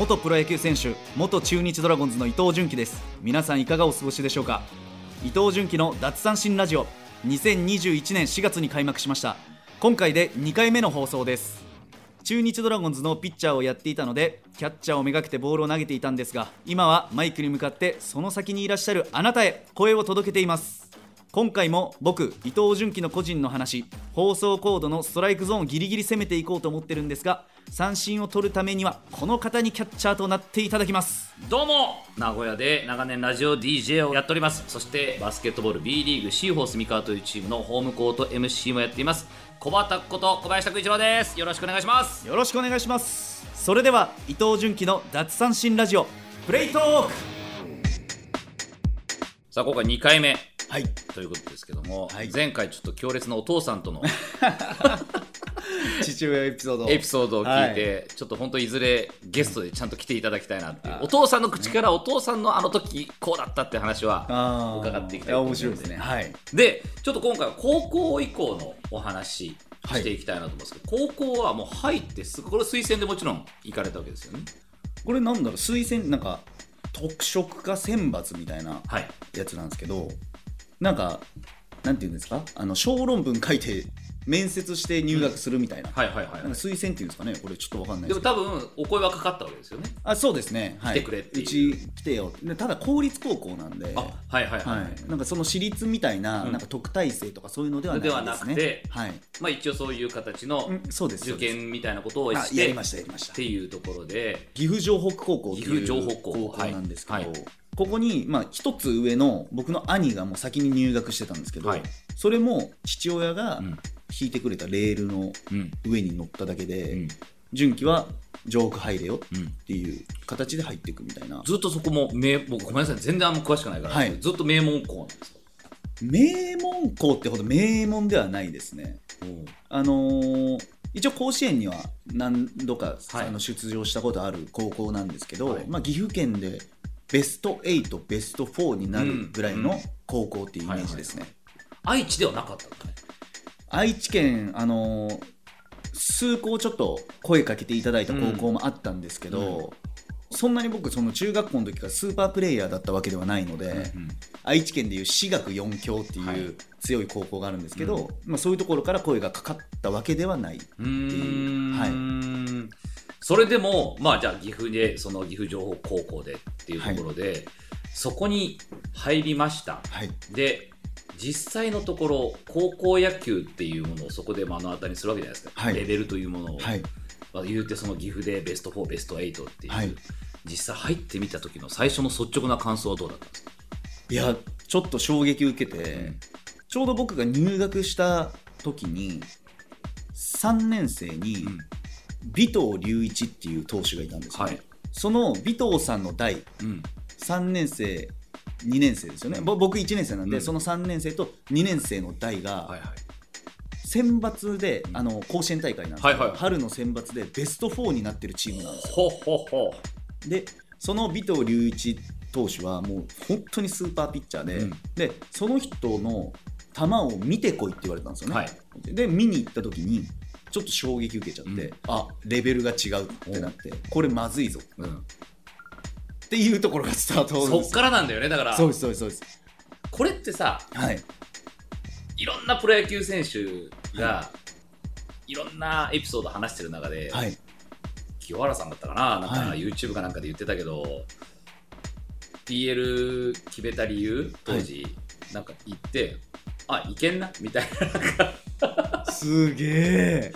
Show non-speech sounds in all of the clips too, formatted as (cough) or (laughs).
元プロ野球選手元中日ドラゴンズの伊藤純喜です。皆さんいかがお過ごしでしょうか？伊藤純喜の奪三振ラジオ2021年4月に開幕しました。今回で2回目の放送です。中日ドラゴンズのピッチャーをやっていたのでキャッチャーをめがけてボールを投げていたんですが今はマイクに向かってその先にいらっしゃるあなたへ声を届けています。今回も僕伊藤純喜の個人の話放送コードのストライクゾーンギリギリ攻めていこうと思ってるんですが三振を取るためにはこの方にキャッチャーとなっていただきます。どうも名古屋で長年ラジオ DJ をやっております。そしてバスケットボール B リーグシーホース三河というチームのホームコート MC もやっています。小畑こと小林拓一郎です。よろしくお願いします。よろしくお願いします。それでは伊藤純喜の奪三振ラジオプレイトーク。さあ今回2回目はい。ということですけども、はい。前回ちょっと強烈なお父さんとの (laughs) 父親エピソードエピソードを聞いて、ちょっと本当いずれゲストでちゃんと来ていただきたいなっていうお父さんの口からお父さんのあの時こうだったって話は伺っていきたいと思いですね。はい。でちょっと今回は高校以降のお話はいしていきたいなと思うんですけど、高校はもう入ってすぐこれ推薦でもちろん行かれたわけですよね。これなんだろう推薦なんか特色化選抜みたいなはい。やつなんですけどなんかなんていうんですか？あの小論文書いて面接して入学するみたいな,、はいはいはいなんか推薦っていうんですかね？これちょっとわかんないでですけど。も多分お声はかかったわけですよね。あそうですね、はい、来てくれっていう。うち来てよ。でただ公立高校なんで。あはいはいはい、はい、なんかその私立みたいな,、うん。なんか特待生とかそういうのではないですね。ではなくてはい、まあ一応そういう形のうんそうですそう受です。験みたいなことをしてあやりましたやりました。っていうところで。岐阜城北高校っていう岐阜城北高校。高校なんですけど、はい。はいここにまあ一つ上の僕の兄がもう先に入学してたんですけど、はい。それも父親がうん。引いてくれたレールのうん。上に乗っただけで、うん。純喜は城北入れようん。っていう形で入っていくみたいな。ずっとそこも名僕ごめんなさい全然あんま詳しくないから、はい。ずっと名門校なんですか名門校ってほど名門ではないですね。あのー一応甲子園には何度か、はい。あの出場したことある高校なんですけど、はい。まあ、岐阜県でベスト8ベスト4になるぐらいのうんうん高校っていうイメージですね、愛知ではなかったんだね愛知県あのー数校ちょっと声かけていただいた高校もあったんですけど、そんなに僕その中学校の時からスーパープレイヤーだったわけではないので、愛知県でいう私学4強ってはいいう強い高校があるんですけど、まあ、そういうところから声がかかったわけではないうーん。はいそれでもまあじゃあ岐阜でその岐阜情報高校でっていうところで、そこに入りました。はい。で実際のところ高校野球っていうものをそこで目の当たりにするわけじゃないですか、はい。レベルというものを、はい。まあ、言うてその岐阜でベスト4ベスト8っていう、はい。実際入ってみた時の最初の率直な感想はどうだったんですか、いやちょっと衝撃受けて、うん。ちょうど僕が入学した時に3年生にうん尾藤隆一っていう投手がいたんですよね、はい。その尾藤さんの代うん。3年生2年生ですよね、ぼ僕1年生なんで、うん。その3年生と2年生の代がはいはい。選抜で、あの甲子園大会なんですけど、はいはい春の選抜でベスト4になってるチームなんですよ。ほほほ。でその尾藤隆一投手はもう本当にスーパーピッチャーで,、うん。でその人の球を見てこいって言われたんですよね、はい。で見に行った時にちょっと衝撃受けちゃって、うん。あレベルが違うってなってこれまずいぞ。うん。っていうところがスタートそっからなんだよねだから。そうですそうですそうです。これってさはい。いろんなプロ野球選手が、い、ろんなエピソード話してる中で、はい。清原さんだったかななんか、はい。YouTube かなんかで言ってたけど PL 決めた理由当時、なんか言ってあいけんなみたいなすげえ。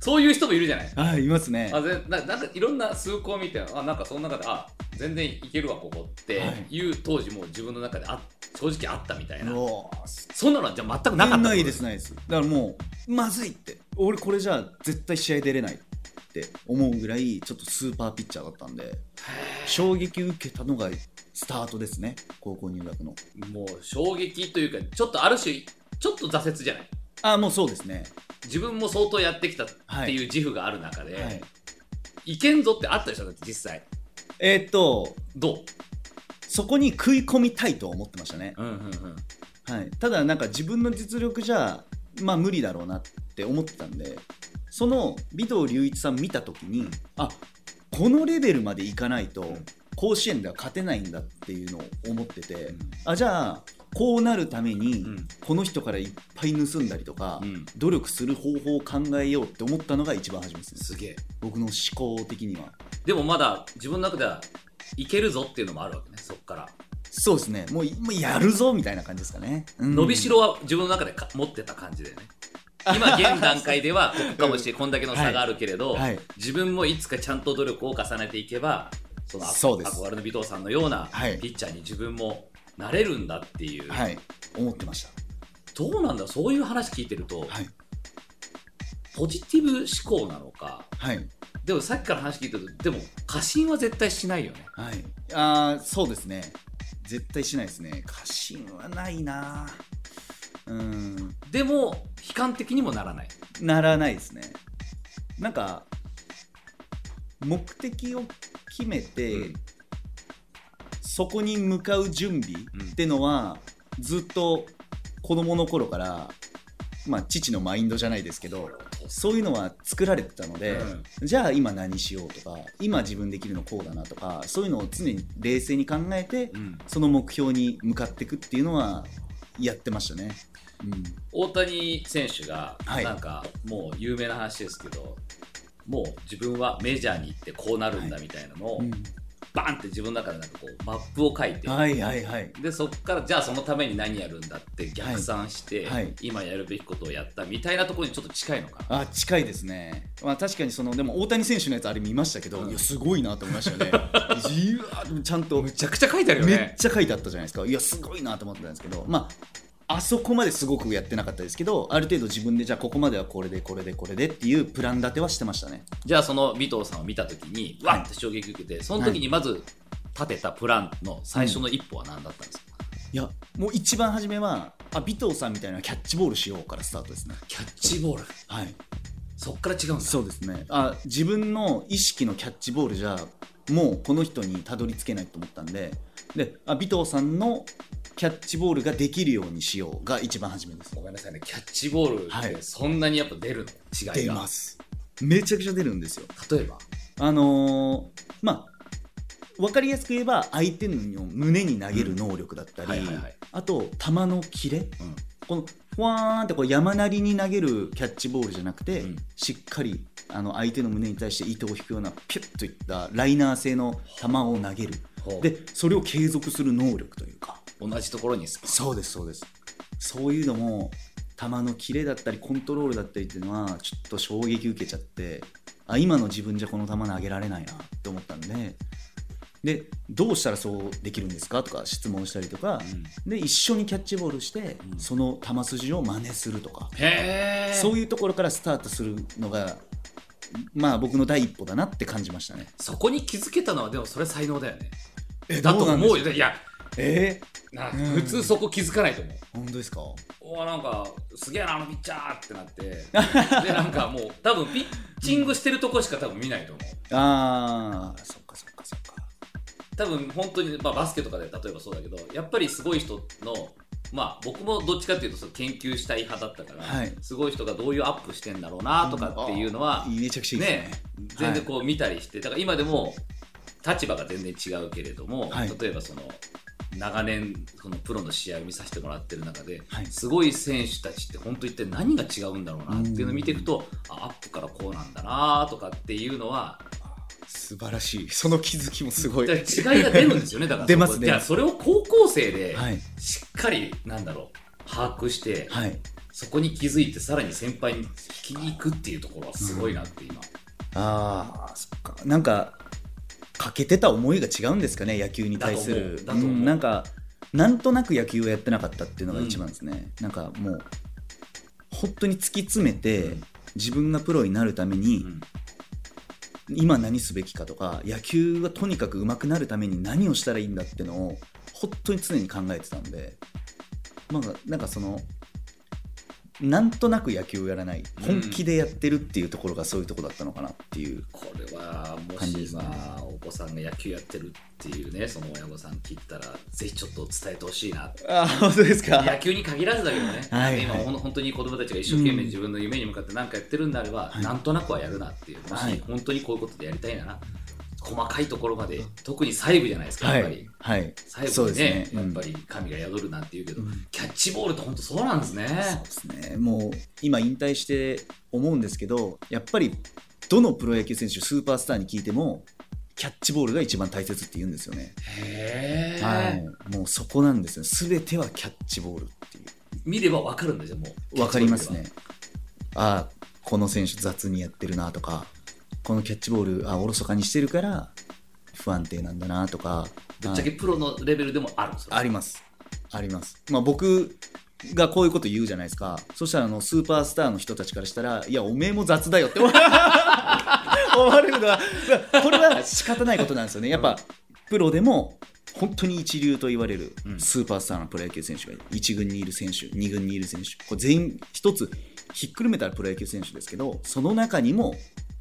そういう人もいるじゃない。はいいますね。あぜななんかいろんな数校見てあなんかその中であ全然いけるわここってい。う当時も自分の中であ正直あったみたいな、そんなのはじゃあ全くなかったないです。ないですだからもうまずいって。俺これじゃあ絶対試合出れないって思うぐらいちょっとスーパーピッチャーだったんで衝撃受けたのがスタートですね高校入学の。もう衝撃というかちょっとある種ちょっと挫折じゃない？あもうそうですね。自分も相当やってきたってはい。いう自負がある中で、はい。い、けんぞってあったでしょだって実際。えーっとどう？そこに食い込みたいとは思ってましたね、うんうんうん。はい、ただなんか自分の実力じゃまあ無理だろうなって思ってたんでその尾藤隆一さん見た時にあこのレベルまでいかないと甲子園では勝てないんだっていうのを思ってて、ん。あじゃあこうなるためにうん。この人からいっぱい盗んだりとか、うん。努力する方法を考えようって思ったのが一番初めですね。すげえ。僕の思考的には。でもまだ自分の中ではいけるぞっていうのもあるわけねそっから、そうですね。もうやるぞみたいな感じですかね、うん。伸びしろは自分の中でか持ってた感じだよね。(laughs) 今現段階ではここかもしれこんだけの差があるけれど、はい。自分もいつかちゃんと努力を重ねていけばその憧れの尾藤さんのようなはい。ピッチャーに自分もなれるんだっていう、はい。思ってました。どうなんだ？そういう話聞いてると、はい。ポジティブ思考なのか。はい。でもさっきから話聞いてるとでも過信は絶対しないよね。はい。あーそうですね。絶対しないですね。過信はないな。うん。でも悲観的にもならない。ならないですね。なんか目的を決めて、うんそこに向かう準備ってのは、ずっと子供の頃からまあ父のマインドじゃないですけどそういうのは作られてたので、じゃあ今何しようとか今自分できるのこうだなとかそういうのを常に冷静に考えて、うん。その目標に向かっていくっていうのはやってましたね。うん。大谷選手がはい。なんかもう有名な話ですけど、もう自分はメジャーに行ってこうなるんだみたいなのを、うんバンって自分の中でなんかこうマップを書いて、はいはいはい。でそこからじゃあそのために何やるんだって逆算して、はいはい。今やるべきことをやったみたいなところにちょっと近いのかな。あ近いですね、まあ、確かにそのでも大谷選手のやつあれ見ましたけど、うん。いやすごいなと思いましたよね。(laughs) いやちゃんと。むちゃくちゃ書いてあるよめっね。ちゃ書いてあったじゃないですか。いやすごいなと思ったんですけどまああそこまですごくやってなかったですけどある程度自分でじゃあここまではこれでこれでこれでっていうプラン立てはしてましたね。じゃあその尾藤さんを見た時にわって衝撃受けて、その時にまず立てたプランの最初の一歩は何だったんですか、いやもう一番初めはあ尾藤さんみたいなキャッチボールしようからスタートですね。キャッチボール。はい。そっから違うんだ。そうですね。あ自分の意識のキャッチボールじゃもうこの人にたどり着けないと思ったんで。であ尾藤さんのキャッチボールができるようにしようが一番初めです。ごめんなさいね。キャッチボールはい。ってそんなにやっぱ出るの？違いが、出ます。めちゃくちゃ出るんですよ。例えば？あのーまあ分かりやすく言えば相手の胸に投げる能力だったり、はいはいはい。あと球のキレ。うん。このふわーんってこう山なりに投げるキャッチボールじゃなくて、うん。しっかりあの相手の胸に対して糸を引くようなピュッといったライナー性の球を投げる。ほう。でそれを継続する能力というか同じところにそうですそうです。そういうのも球のキレだったりコントロールだったりっていうのはちょっと衝撃受けちゃってあ今の自分じゃこの球投げられないなって思ったんで。でどうしたらそうできるんですか？とか質問したりとか、で一緒にキャッチボールして、うん。その球筋を真似するとか、そういうところからスタートするのがまあ僕の第一歩だなって感じましたね。そこに気づけたのはでもそれ才能だよね。えだと思うよ。いやえなうん。普通そこ気づかないと思う。ー、本当ですか？おーなんかすげえなあのピッチャーってなって。(laughs) でなんかもう多分ピッチングしてるとこしか多分見ないと思う。ああそっかそっかそっか。多分本当に、まあ、バスケとかで例えばそうだけどやっぱりすごい人のまあ僕もどっちかっていうとその研究したい派だったから、はい。すごい人がどういうアップしてんだろうなとかっていうのは、あーめちゃくちゃいいですね。ね全然こう見たりしてだから今でも立場が全然違うけれども、はい。例えばその長年そのプロの試合を見させてもらってる中で、はい。すごい選手たちって本当一体何が違うんだろうなっていうのを見ていくと、あアップからこうなんだなとかっていうのは素晴らしい。その気づきもすごい。違いが出るんですよねだから。出ますね。じゃあそれを高校生ではい。しっかりなんだろう把握して、はい。そこに気づいてさらに先輩に引きに行くっていうところはすごいなって今、ああそっか。なんかかけてた思いが違うんですかね野球に対する。だと思う。だと思う。うんなんかなんとなく野球をやってなかったっていうのが一番ですね、なんかもう本当に突き詰めて、うん。自分がプロになるために、うん。今何すべきかとか野球がとにかく上手くなるために何をしたらいいんだってのを本当に常に考えてたんで、まあ、なんかそのなんとなく野球をやらない本気でやってるっていうところがそういうところだったのかなっていう、これはもし感じですね。今お子さんが野球やってるっていうねその親御さん聞いたらぜひちょっと伝えてほしいなあ本当ですか？野球に限らずだけどね、はいはい。今本当に子供たちが一生懸命うん。自分の夢に向かって何かやってるんであれば、はい。なんとなくはやるなっていう。もしはい。本当にこういうことでやりたいなら細かいところまで特に細部じゃないですかやっぱり、はい、はい、最後にそうですね。ねやっぱり神が宿るなんて言うけど、うん。キャッチボールって本当そうなんですね。そうですね。もう今引退して思うんですけどやっぱりどのプロ野球選手スーパースターに聞いてもキャッチボールが一番大切って言うんですよね、はい、もうそこなんですよ。全てはキャッチボールっていう。見れば分かるんですよもう。わかりますね。ああこの選手雑にやってるなとかこのキャッチボールあおろそかにしてるから不安定なんだなとか。ぶっちゃけプロのレベルでもあるんですよ。あります。あります、まあ、僕がこういうこと言うじゃないですか。そしたらあのスーパースターの人たちからしたらいやおめえも雑だよって思 (laughs) われるのはこれは仕方ないことなんですよね。やっぱプロでも本当に一流と言われるうん。スーパースターのプロ野球選手が1軍にいる選手2軍にいる選手。これ全員一つひっくるめたらプロ野球選手ですけどその中にも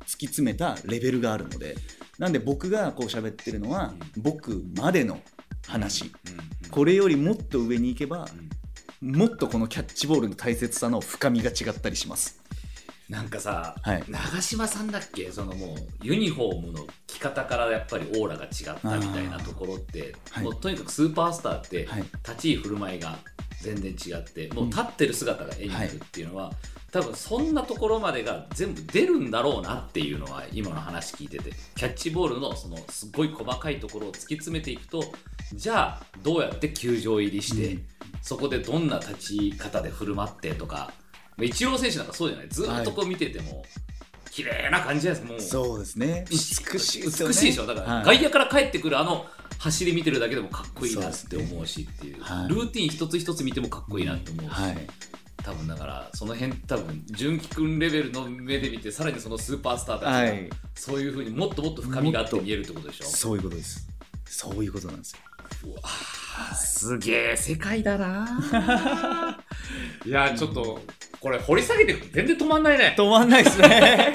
突き詰めたレベルがあるのでなんで僕がこう喋ってるのは僕までの話。うん。うんこれよりもっと上に行けばうん。もっとこのキャッチボールの大切さの深みが違ったりします。なんかさ、はい。長嶋さんだっけ？そのもうユニフォームの着方からやっぱりオーラが違ったみたいなところって、はい。もうとにかくスーパースターってはい。立ち居振る舞いが全然違って、もう立ってる姿が絵になるっていうのは、多分そんなところまでが全部出るんだろうなっていうのは今の話聞いてて。キャッチボールのそのすごい細かいところを突き詰めていくとじゃあどうやって球場入りして、うん。そこでどんな立ち方で振る舞ってとか。まあイチロー選手なんかそうじゃない？ずーっとこう見てても、綺麗な感じじゃないですか。もう。そうですね。美しいね。美しいでしょ？だから、はい。外野から帰ってくるあの走り見てるだけでもかっこいいなって思うしっていう。はい。ルーティン一つ一つ見てもかっこいいなって思うし、はい多分だからその辺多分純喜君レベルの目で見てさらにそのスーパースターたちが、はい。そういうふうにもっともっと深みがあって見えるってことでしょ。そういうことです。そういうことなんですよ。すげえ世界だないやちょっとこれ掘り下げていくと全然止まんないね。止まんないですね。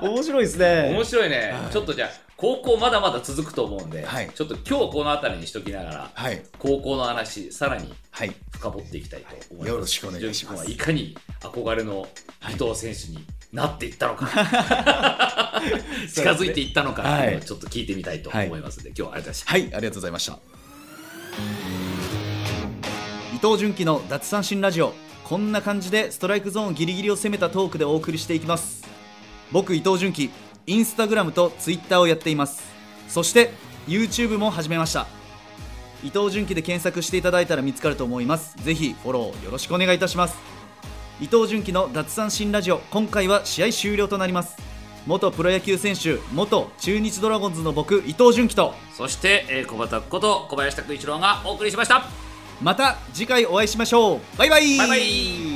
面白いですね。面白いね、はい。ちょっとじゃあ高校まだまだ続くと思うんで、はい。ちょっと今日この辺りにしときながらはい。高校の話さらにはい。深掘っていきたいと思います。よろしくお願いします。いかに憧れの伊藤選手になっていったのか、(laughs) 近づいていったのかちょっと聞いてみたいと思いますので、今日はありがとうございまし。たはいありがとうございました。伊藤純喜の脱三振ラジオ。こんな感じでストライクゾーンギリギリを攻めたトークでお送りしていきます。僕伊藤純喜インスタグラムとツイッターをやっています。そして YouTube も始めました。伊藤純喜で検索していただいたら見つかると思います。ぜひフォローよろしくお願いいたします。伊藤純喜の脱三振ラジオ今回は試合終了となります。元プロ野球選手元中日ドラゴンズの僕伊藤純喜と。そして、えー小畑こと小林拓一郎がお送りしました。また次回お会いしましょう。バイバイ。バイバイ